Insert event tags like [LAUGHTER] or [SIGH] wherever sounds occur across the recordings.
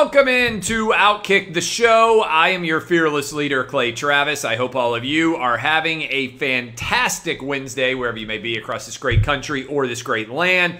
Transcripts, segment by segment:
Welcome into Outkick the Show. I am your fearless leader, Clay Travis. I hope all of you are having a fantastic Wednesday, wherever you may be across this great country or this great land.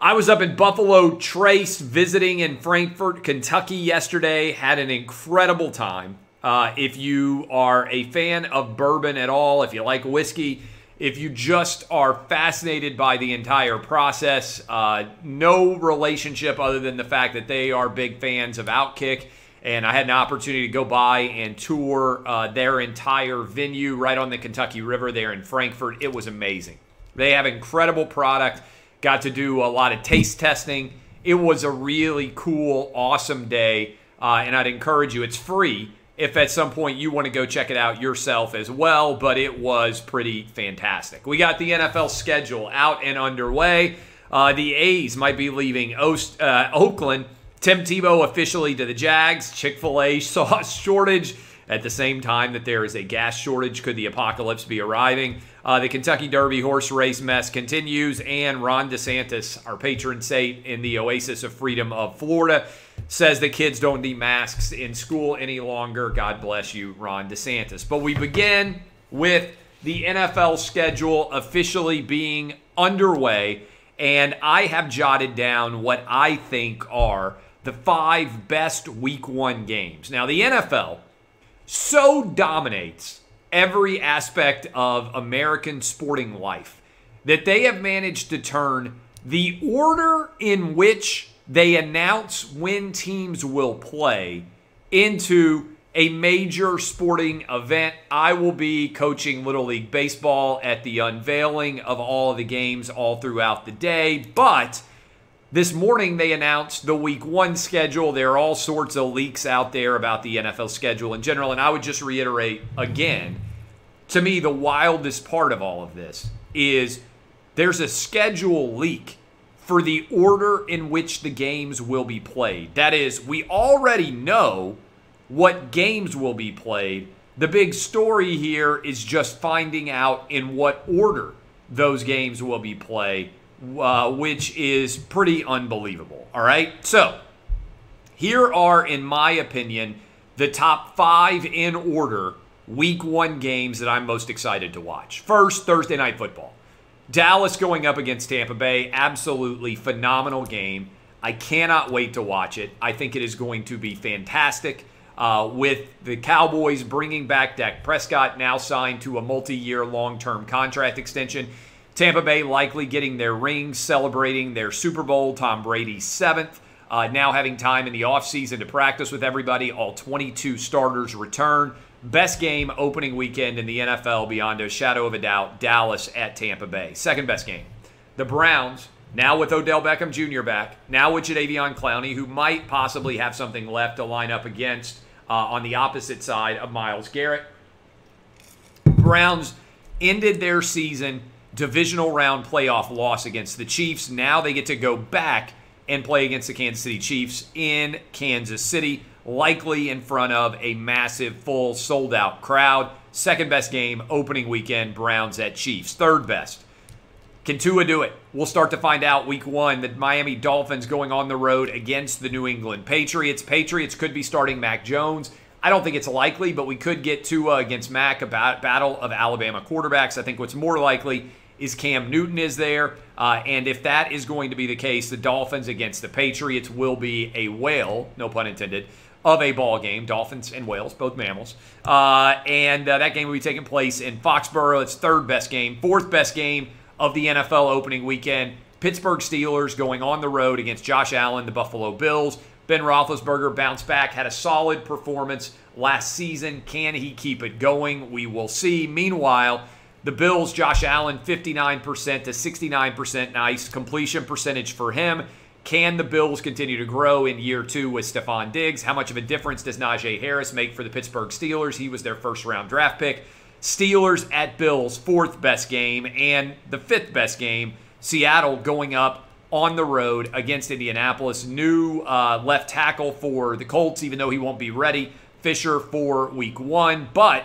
I was up in Buffalo Trace visiting in Frankfort, Kentucky yesterday. Had an incredible time. Uh, if you are a fan of bourbon at all, if you like whiskey, if you just are fascinated by the entire process, uh, no relationship other than the fact that they are big fans of Outkick. And I had an opportunity to go by and tour uh, their entire venue right on the Kentucky River there in Frankfort. It was amazing. They have incredible product. Got to do a lot of taste testing. It was a really cool, awesome day. Uh, and I'd encourage you, it's free if at some point you want to go check it out yourself as well, but it was pretty fantastic. We got the NFL schedule out and underway. Uh, the A's might be leaving Ost, uh, Oakland. Tim Tebow officially to the Jags. Chick fil A [LAUGHS] sauce shortage at the same time that there is a gas shortage. Could the apocalypse be arriving? Uh, the Kentucky Derby horse race mess continues, and Ron DeSantis, our patron saint in the oasis of freedom of Florida, says that kids don't need masks in school any longer. God bless you, Ron DeSantis. But we begin with the NFL schedule officially being underway, and I have jotted down what I think are the five best week one games. Now, the NFL so dominates every aspect of American sporting life that they have managed to turn the order in which they announce when teams will play into a major sporting event. I will be coaching Little League Baseball at the unveiling of all of the games all throughout the day. But this morning they announced the week one schedule. There are all sorts of leaks out there about the NFL schedule in general. And I would just reiterate again to me, the wildest part of all of this is there's a schedule leak for the order in which the games will be played. That is, we already know what games will be played. The big story here is just finding out in what order those games will be played, uh, which is pretty unbelievable. All right? So, here are, in my opinion, the top five in order week one games that I'm most excited to watch. First, Thursday Night Football. Dallas going up against Tampa Bay, absolutely phenomenal game. I cannot wait to watch it. I think it is going to be fantastic. Uh, with the Cowboys bringing back Dak Prescott, now signed to a multi year long term contract extension. Tampa Bay likely getting their rings, celebrating their Super Bowl, Tom Brady's seventh. Uh, now having time in the offseason to practice with everybody. All 22 starters return. Best game opening weekend in the NFL beyond a shadow of a doubt. Dallas at Tampa Bay. Second best game. The Browns, now with Odell Beckham Jr. back, now with Jadeveon Clowney, who might possibly have something left to line up against uh, on the opposite side of Myles Garrett. Browns ended their season divisional round playoff loss against the Chiefs. Now they get to go back and play against the Kansas City Chiefs in Kansas City likely in front of a massive, full, sold out crowd. Second best game, opening weekend, Browns at Chiefs. Third best. Can Tua do it? We'll start to find out week one. The Miami Dolphins going on the road against the New England Patriots. Patriots could be starting Mac Jones. I don't think it's likely, but we could get Tua against Mac, a battle of Alabama quarterbacks. I think what's more likely is Cam Newton is there. Uh, and if that is going to be the case, the Dolphins against the Patriots will be a whale, no pun intended, of a ball game. Dolphins and whales, both mammals. Uh, and uh, that game will be taking place in Foxborough. It's third best game, fourth best game of the NFL opening weekend. Pittsburgh Steelers going on the road against Josh Allen, the Buffalo Bills. Ben Roethlisberger bounced back, had a solid performance last season. Can he keep it going? We will see. Meanwhile, the Bills, Josh Allen, 59% to 69%. Nice completion percentage for him. Can the Bills continue to grow in year two with Stefon Diggs? How much of a difference does Najee Harris make for the Pittsburgh Steelers? He was their first round draft pick. Steelers at Bills, fourth best game, and the fifth best game, Seattle going up on the road against Indianapolis. New uh, left tackle for the Colts, even though he won't be ready. Fisher for week one, but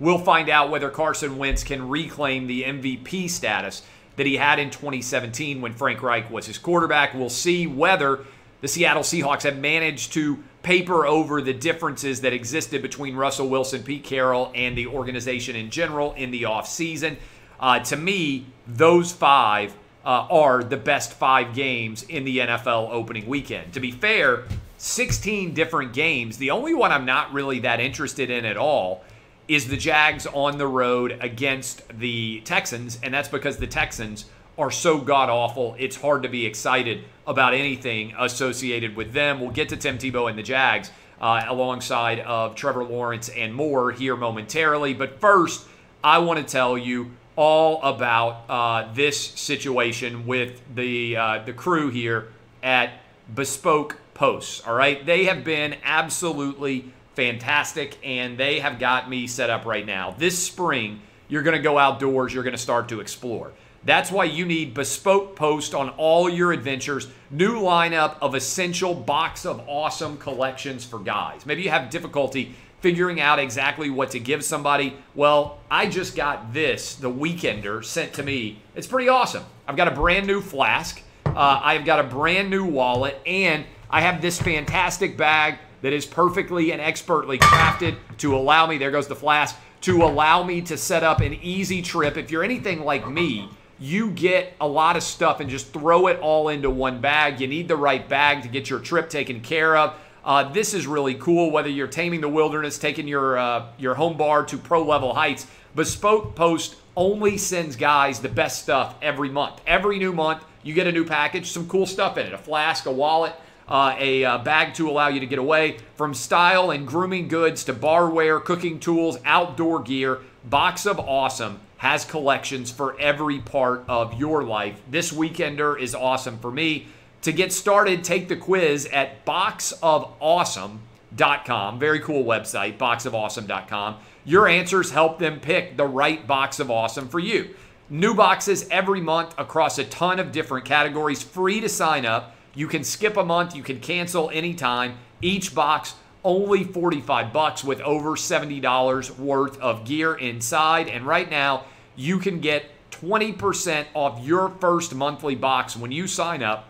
we'll find out whether Carson Wentz can reclaim the MVP status that he had in 2017 when Frank Reich was his quarterback. We'll see whether the Seattle Seahawks have managed to paper over the differences that existed between Russell Wilson, Pete Carroll, and the organization in general in the offseason. Uh, to me, those five uh, are the best five games in the NFL opening weekend. To be fair, 16 different games. The only one I'm not really that interested in at all is the Jags on the road against the Texans, and that's because the Texans are so god awful. It's hard to be excited about anything associated with them. We'll get to Tim Tebow and the Jags uh, alongside of Trevor Lawrence and more here momentarily. But first, I want to tell you all about uh, this situation with the uh, the crew here at Bespoke Posts. All right, they have been absolutely fantastic, and they have got me set up right now. This spring, you're going to go outdoors. You're going to start to explore. That's why you need Bespoke Post on all your adventures. New lineup of essential box of awesome collections for guys. Maybe you have difficulty figuring out exactly what to give somebody. Well, I just got this, the Weekender, sent to me. It's pretty awesome. I've got a brand new flask, uh, I've got a brand new wallet, and I have this fantastic bag that is perfectly and expertly crafted to allow me, there goes the flask, to allow me to set up an easy trip. If you're anything like me, you get a lot of stuff and just throw it all into one bag. You need the right bag to get your trip taken care of. Uh, this is really cool. Whether you're taming the wilderness, taking your uh, your home bar to pro level heights, Bespoke Post only sends guys the best stuff every month. Every new month, you get a new package, some cool stuff in it: a flask, a wallet, uh, a uh, bag to allow you to get away. From style and grooming goods to barware, cooking tools, outdoor gear, Box of Awesome has collections for every part of your life. This weekender is awesome for me. To get started, take the quiz at boxofawesome.com. Very cool website, boxofawesome.com. Your answers help them pick the right box of awesome for you. New boxes every month across a ton of different categories, free to sign up. You can skip a month, you can cancel anytime. Each box only 45 bucks with over $70 worth of gear inside. And right now, you can get 20% off your first monthly box when you sign up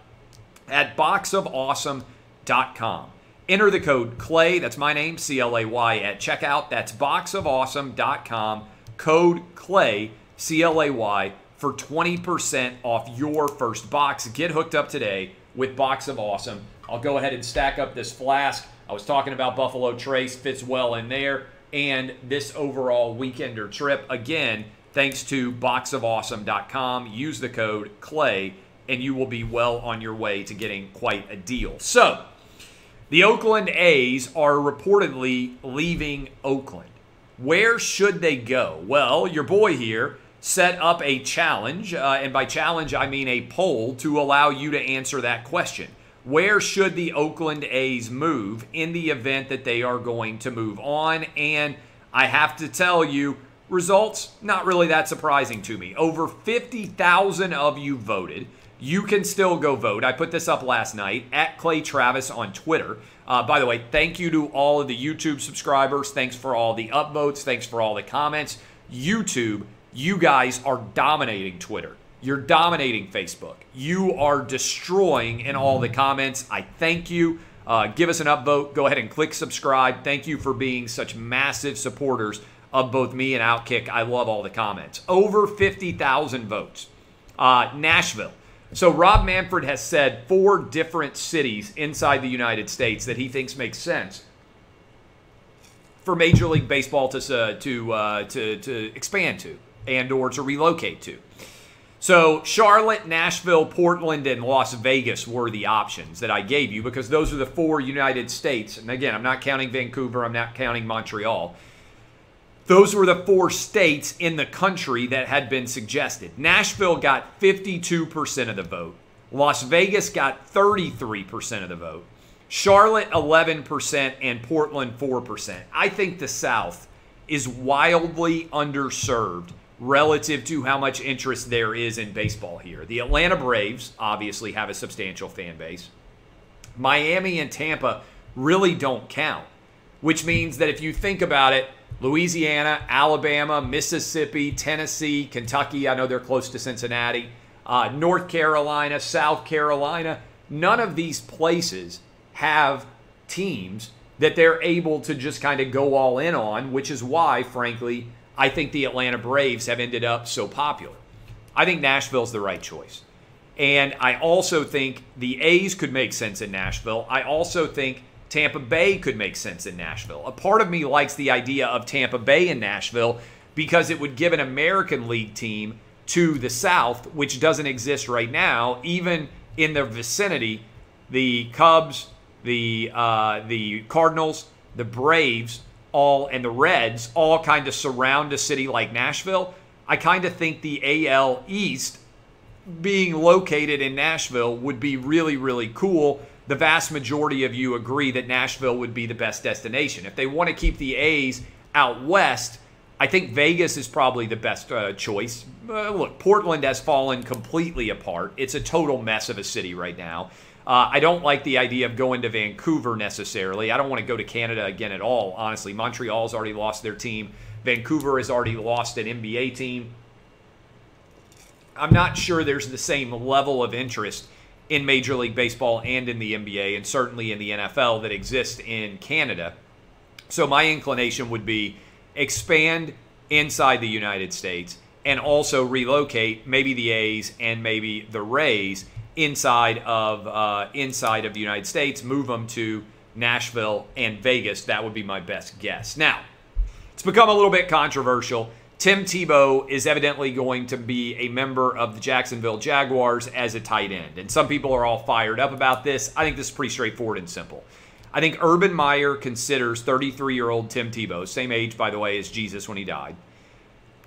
at boxofawesome.com. Enter the code CLAY, that's my name, C L A Y, at checkout. That's boxofawesome.com. Code CLAY, C L A Y, for 20% off your first box. Get hooked up today with Box of Awesome. I'll go ahead and stack up this flask. I was talking about Buffalo Trace, fits well in there, and this overall weekender trip. Again, thanks to boxofawesome.com. Use the code CLAY and you will be well on your way to getting quite a deal. So, the Oakland A's are reportedly leaving Oakland. Where should they go? Well, your boy here set up a challenge, uh, and by challenge, I mean a poll to allow you to answer that question. Where should the Oakland A's move in the event that they are going to move on? And I have to tell you, results not really that surprising to me. Over 50,000 of you voted. You can still go vote. I put this up last night at Clay Travis on Twitter. Uh, by the way, thank you to all of the YouTube subscribers. Thanks for all the upvotes. Thanks for all the comments. YouTube, you guys are dominating Twitter. You're dominating Facebook. You are destroying in all the comments. I thank you. Uh, give us an upvote. Go ahead and click subscribe. Thank you for being such massive supporters of both me and Outkick. I love all the comments. Over 50,000 votes. Uh, Nashville. So Rob Manfred has said four different cities inside the United States that he thinks makes sense for Major League Baseball to uh, to, uh, to to expand to and or to relocate to. So Charlotte, Nashville, Portland, and Las Vegas were the options that I gave you because those are the four United States. And again, I'm not counting Vancouver, I'm not counting Montreal. Those were the four states in the country that had been suggested. Nashville got 52% of the vote. Las Vegas got 33% of the vote. Charlotte 11% and Portland 4%. I think the South is wildly underserved relative to how much interest there is in baseball here. The Atlanta Braves obviously have a substantial fan base. Miami and Tampa really don't count, which means that if you think about it, Louisiana, Alabama, Mississippi, Tennessee, Kentucky. I know they're close to Cincinnati. Uh, North Carolina, South Carolina. none of these places have teams that they're able to just kind of go all in on, which is why, frankly, I think the Atlanta Braves have ended up so popular. I think Nashville's the right choice. And I also think the A's could make sense in Nashville. I also think Tampa Bay could make sense in Nashville. A part of me likes the idea of Tampa Bay in Nashville because it would give an American League team to the South, which doesn't exist right now, even in the vicinity. The Cubs, the uh, the Cardinals, the Braves, all and the Reds all kind of surround a city like Nashville. I kind of think the AL East being located in Nashville would be really really cool. The vast majority of you agree that Nashville would be the best destination. If they want to keep the A's out west, I think Vegas is probably the best uh, choice. Uh, look, Portland has fallen completely apart. It's a total mess of a city right now. Uh, I don't like the idea of going to Vancouver necessarily. I don't want to go to Canada again at all, honestly. Montreal's already lost their team. Vancouver has already lost an NBA team. I'm not sure there's the same level of interest in Major League Baseball and in the NBA, and certainly in the NFL, that exists in Canada. So my inclination would be expand inside the United States and also relocate maybe the A's and maybe the Rays inside of uh, inside of the United States, move them to Nashville and Vegas. That would be my best guess. Now, it's become a little bit controversial. Tim Tebow is evidently going to be a member of the Jacksonville Jaguars as a tight end. And some people are all fired up about this. I think this is pretty straightforward and simple. I think Urban Meyer considers 33 year old Tim Tebow, same age, by the way, as Jesus when he died,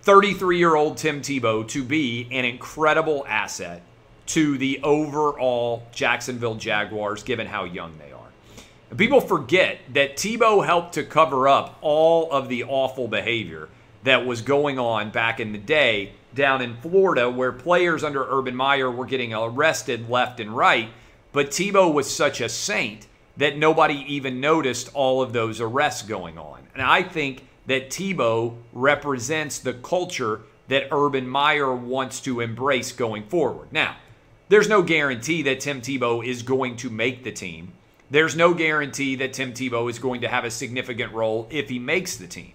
33 year old Tim Tebow to be an incredible asset to the overall Jacksonville Jaguars, given how young they are. People forget that Tebow helped to cover up all of the awful behavior that was going on back in the day down in Florida, where players under Urban Meyer were getting arrested left and right. But Tebow was such a saint that nobody even noticed all of those arrests going on. And I think that Tebow represents the culture that Urban Meyer wants to embrace going forward. Now, there's no guarantee that Tim Tebow is going to make the team. There's no guarantee that Tim Tebow is going to have a significant role if he makes the team.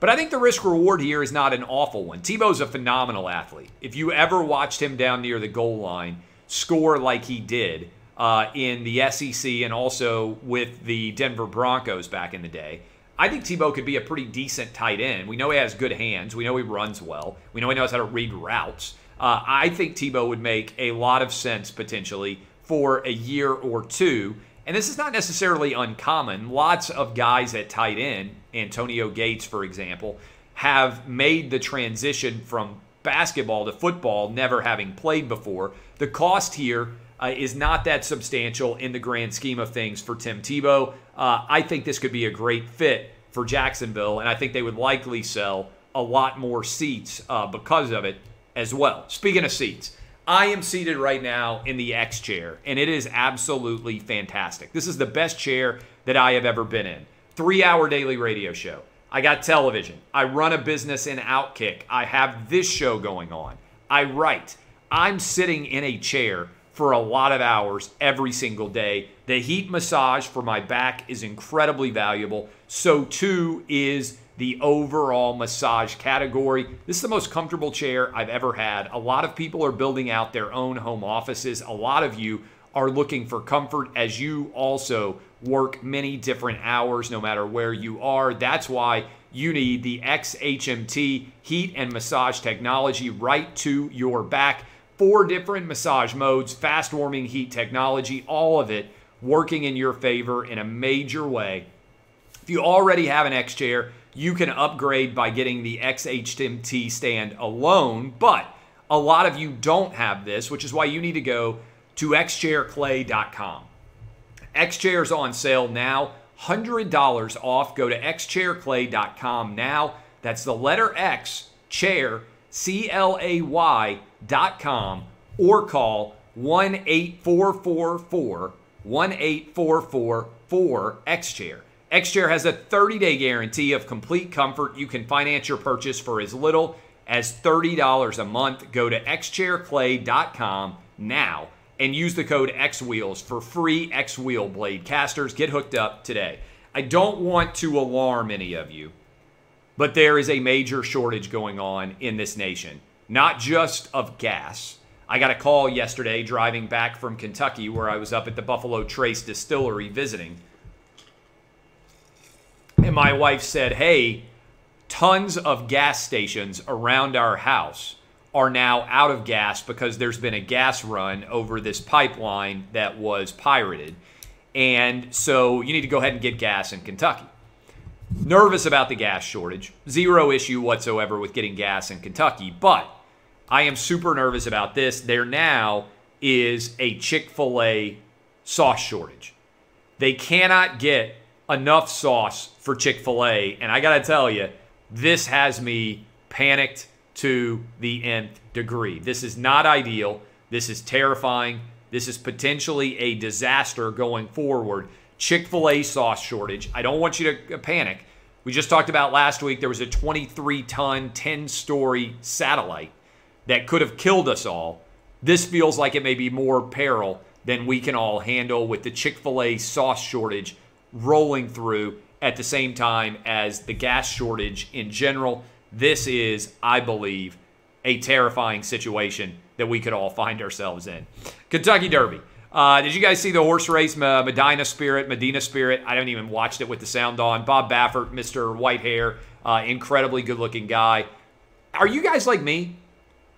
But I think the risk reward here is not an awful one. Tebow's a phenomenal athlete. If you ever watched him down near the goal line score like he did uh, in the SEC and also with the Denver Broncos back in the day, I think Tebow could be a pretty decent tight end. We know he has good hands. We know he runs well. We know he knows how to read routes. Uh, I think Tebow would make a lot of sense potentially for a year or two. And this is not necessarily uncommon. Lots of guys at tight end, Antonio Gates, for example, have made the transition from basketball to football, never having played before. The cost here uh, is not that substantial in the grand scheme of things for Tim Tebow. Uh, I think this could be a great fit for Jacksonville, and I think they would likely sell a lot more seats uh, because of it as well. Speaking of seats, I am seated right now in the X chair, and it is absolutely fantastic. This is the best chair that I have ever been in. Three hour daily radio show. I got television. I run a business in Outkick. I have this show going on. I write. I'm sitting in a chair for a lot of hours every single day. The heat massage for my back is incredibly valuable. So, too, is the overall massage category. This is the most comfortable chair I've ever had. A lot of people are building out their own home offices. A lot of you are looking for comfort as you also work many different hours no matter where you are. That's why you need the XHMT heat and massage technology right to your back. Four different massage modes, fast warming heat technology, all of it working in your favor in a major way. If you already have an X chair, you can upgrade by getting the XHMT stand alone, but a lot of you don't have this, which is why you need to go to xchairclay.com. Xchair is on sale now, $100 off. Go to xchairclay.com now. That's the letter X, chair, C L A Y dot com, or call 1 8444 1 8444 Xchair. Xchair has a 30 day guarantee of complete comfort. You can finance your purchase for as little as $30 a month. Go to xchairclay.com now. and use the code XWheels for free X Wheel blade casters. Get hooked up today. I don't want to alarm any of you, but there is a major shortage going on in this nation, not just of gas. I got a call yesterday driving back from Kentucky where I was up at the Buffalo Trace Distillery visiting. My wife said, Hey, tons of gas stations around our house are now out of gas because there's been a gas run over this pipeline that was pirated. And so you need to go ahead and get gas in Kentucky. Nervous about the gas shortage. Zero issue whatsoever with getting gas in Kentucky. But I am super nervous about this. There now is a Chick fil A sauce shortage. They cannot get enough sauce for Chick fil A. And I got to tell you, this has me panicked to the nth degree. This is not ideal. This is terrifying. This is potentially a disaster going forward. Chick fil A sauce shortage. I don't want you to uh, panic. We just talked about last week there was a 23 ton, 10 story satellite that could have killed us all. This feels like it may be more peril than we can all handle with the Chick fil A sauce shortage rolling through at the same time as the gas shortage in general. This is, I believe, a terrifying situation that we could all find ourselves in. Kentucky Derby. Uh, did you guys see the horse race, Medina Spirit, Medina Spirit? I haven't even watched it with the sound on. Bob Baffert, Mr. White Hair, uh, incredibly good looking guy. Are you guys like me,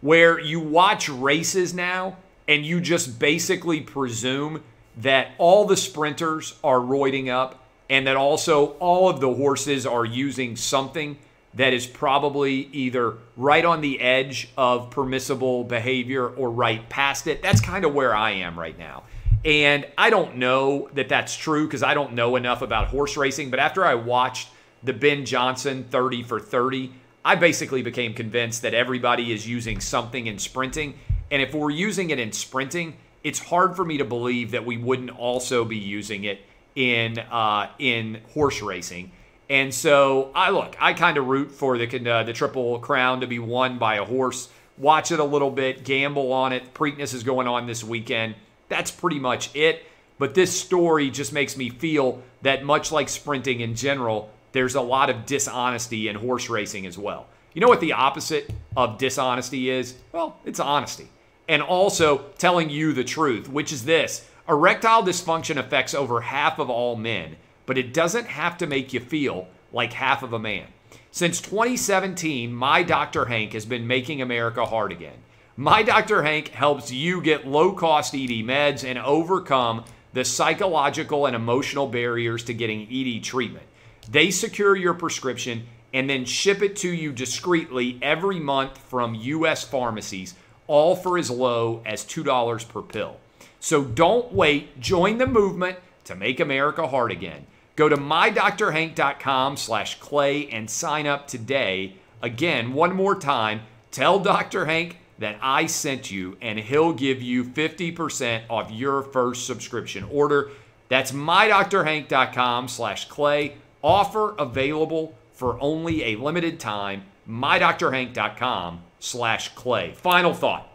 where you watch races now and you just basically presume that all the sprinters are roiding up and that also all of the horses are using something that is probably either right on the edge of permissible behavior or right past it. That's kind of where I am right now. And I don't know that that's true because I don't know enough about horse racing. But after I watched the Ben Johnson 30 for 30, I basically became convinced that everybody is using something in sprinting. And if we're using it in sprinting, it's hard for me to believe that we wouldn't also be using it in uh, in horse racing. And so I look, I kind of root for the uh, the Triple Crown to be won by a horse. Watch it a little bit, gamble on it. Preakness is going on this weekend. That's pretty much it. But this story just makes me feel that much like sprinting in general, there's a lot of dishonesty in horse racing as well. You know what the opposite of dishonesty is? Well, it's honesty. And also telling you the truth, which is this erectile dysfunction affects over half of all men but it doesn't have to make you feel like half of a man. Since 2017, My Dr. Hank has been making America hard again. My Dr. Hank helps you get low cost ED meds and overcome the psychological and emotional barriers to getting ED treatment. They secure your prescription and then ship it to you discreetly every month from US pharmacies, all for as low as $2 per pill. So don't wait, join the movement to make America hard again. Go to mydoctorhank.com slash clay and sign up today. Again, one more time, tell Dr. Hank that I sent you and he'll give you 50% off your first subscription order. That's mydoctorhank.com slash clay. Offer available for only a limited time. mydrhank.com slash clay. Final thought.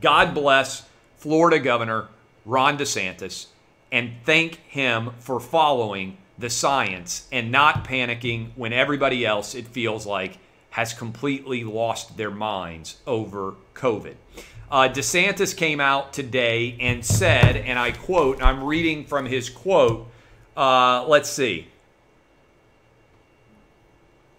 God bless Florida Governor Ron DeSantis and thank him for following the science and not panicking when everybody else, it feels like, has completely lost their minds over COVID. Uh, DeSantis came out today and said, and I quote, I'm reading from his quote, uh, let's see.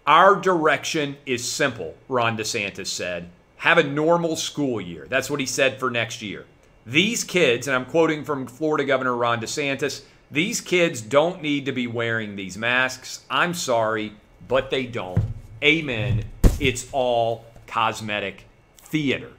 Our direction is simple, Ron DeSantis said. Have a normal school year. That's what he said for next year. These kids, and I'm quoting from Florida Governor Ron DeSantis, these kids don't need to be wearing these masks. I'm sorry, but they don't. Amen. It's all cosmetic theater.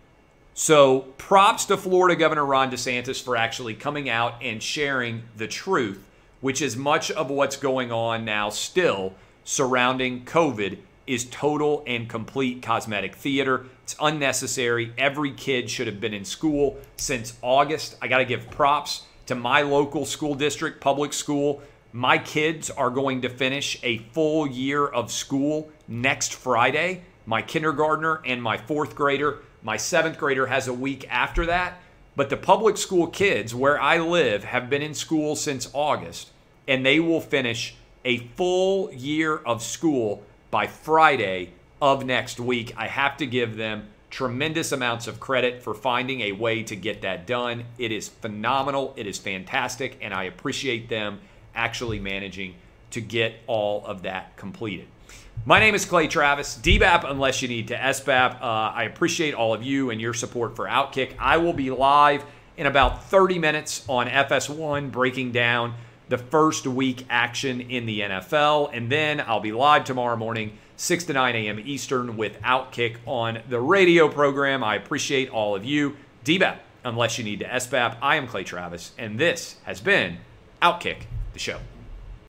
So props to Florida Governor Ron DeSantis for actually coming out and sharing the truth, which is much of what's going on now still surrounding COVID is total and complete cosmetic theater. It's unnecessary. Every kid should have been in school since August. I got to give props to my local school district, public school. My kids are going to finish a full year of school next Friday. My kindergartner and my fourth grader. My seventh grader has a week after that. But the public school kids where I live have been in school since August, and they will finish a full year of school by Friday of next week. I have to give them tremendous amounts of credit for finding a way to get that done. It is phenomenal, it is fantastic, and I appreciate them actually managing to get all of that completed. My name is Clay Travis, DBAP unless you need to SBAP. Uh, I appreciate all of you and your support for Outkick. I will be live in about 30 minutes on FS1 breaking down the first week action in the NFL. And then I'll be live tomorrow morning, 6 to 9 a.m. Eastern, with Outkick on the radio program. I appreciate all of you. DBAP, unless you need to SBAP. I am Clay Travis, and this has been Outkick, the show.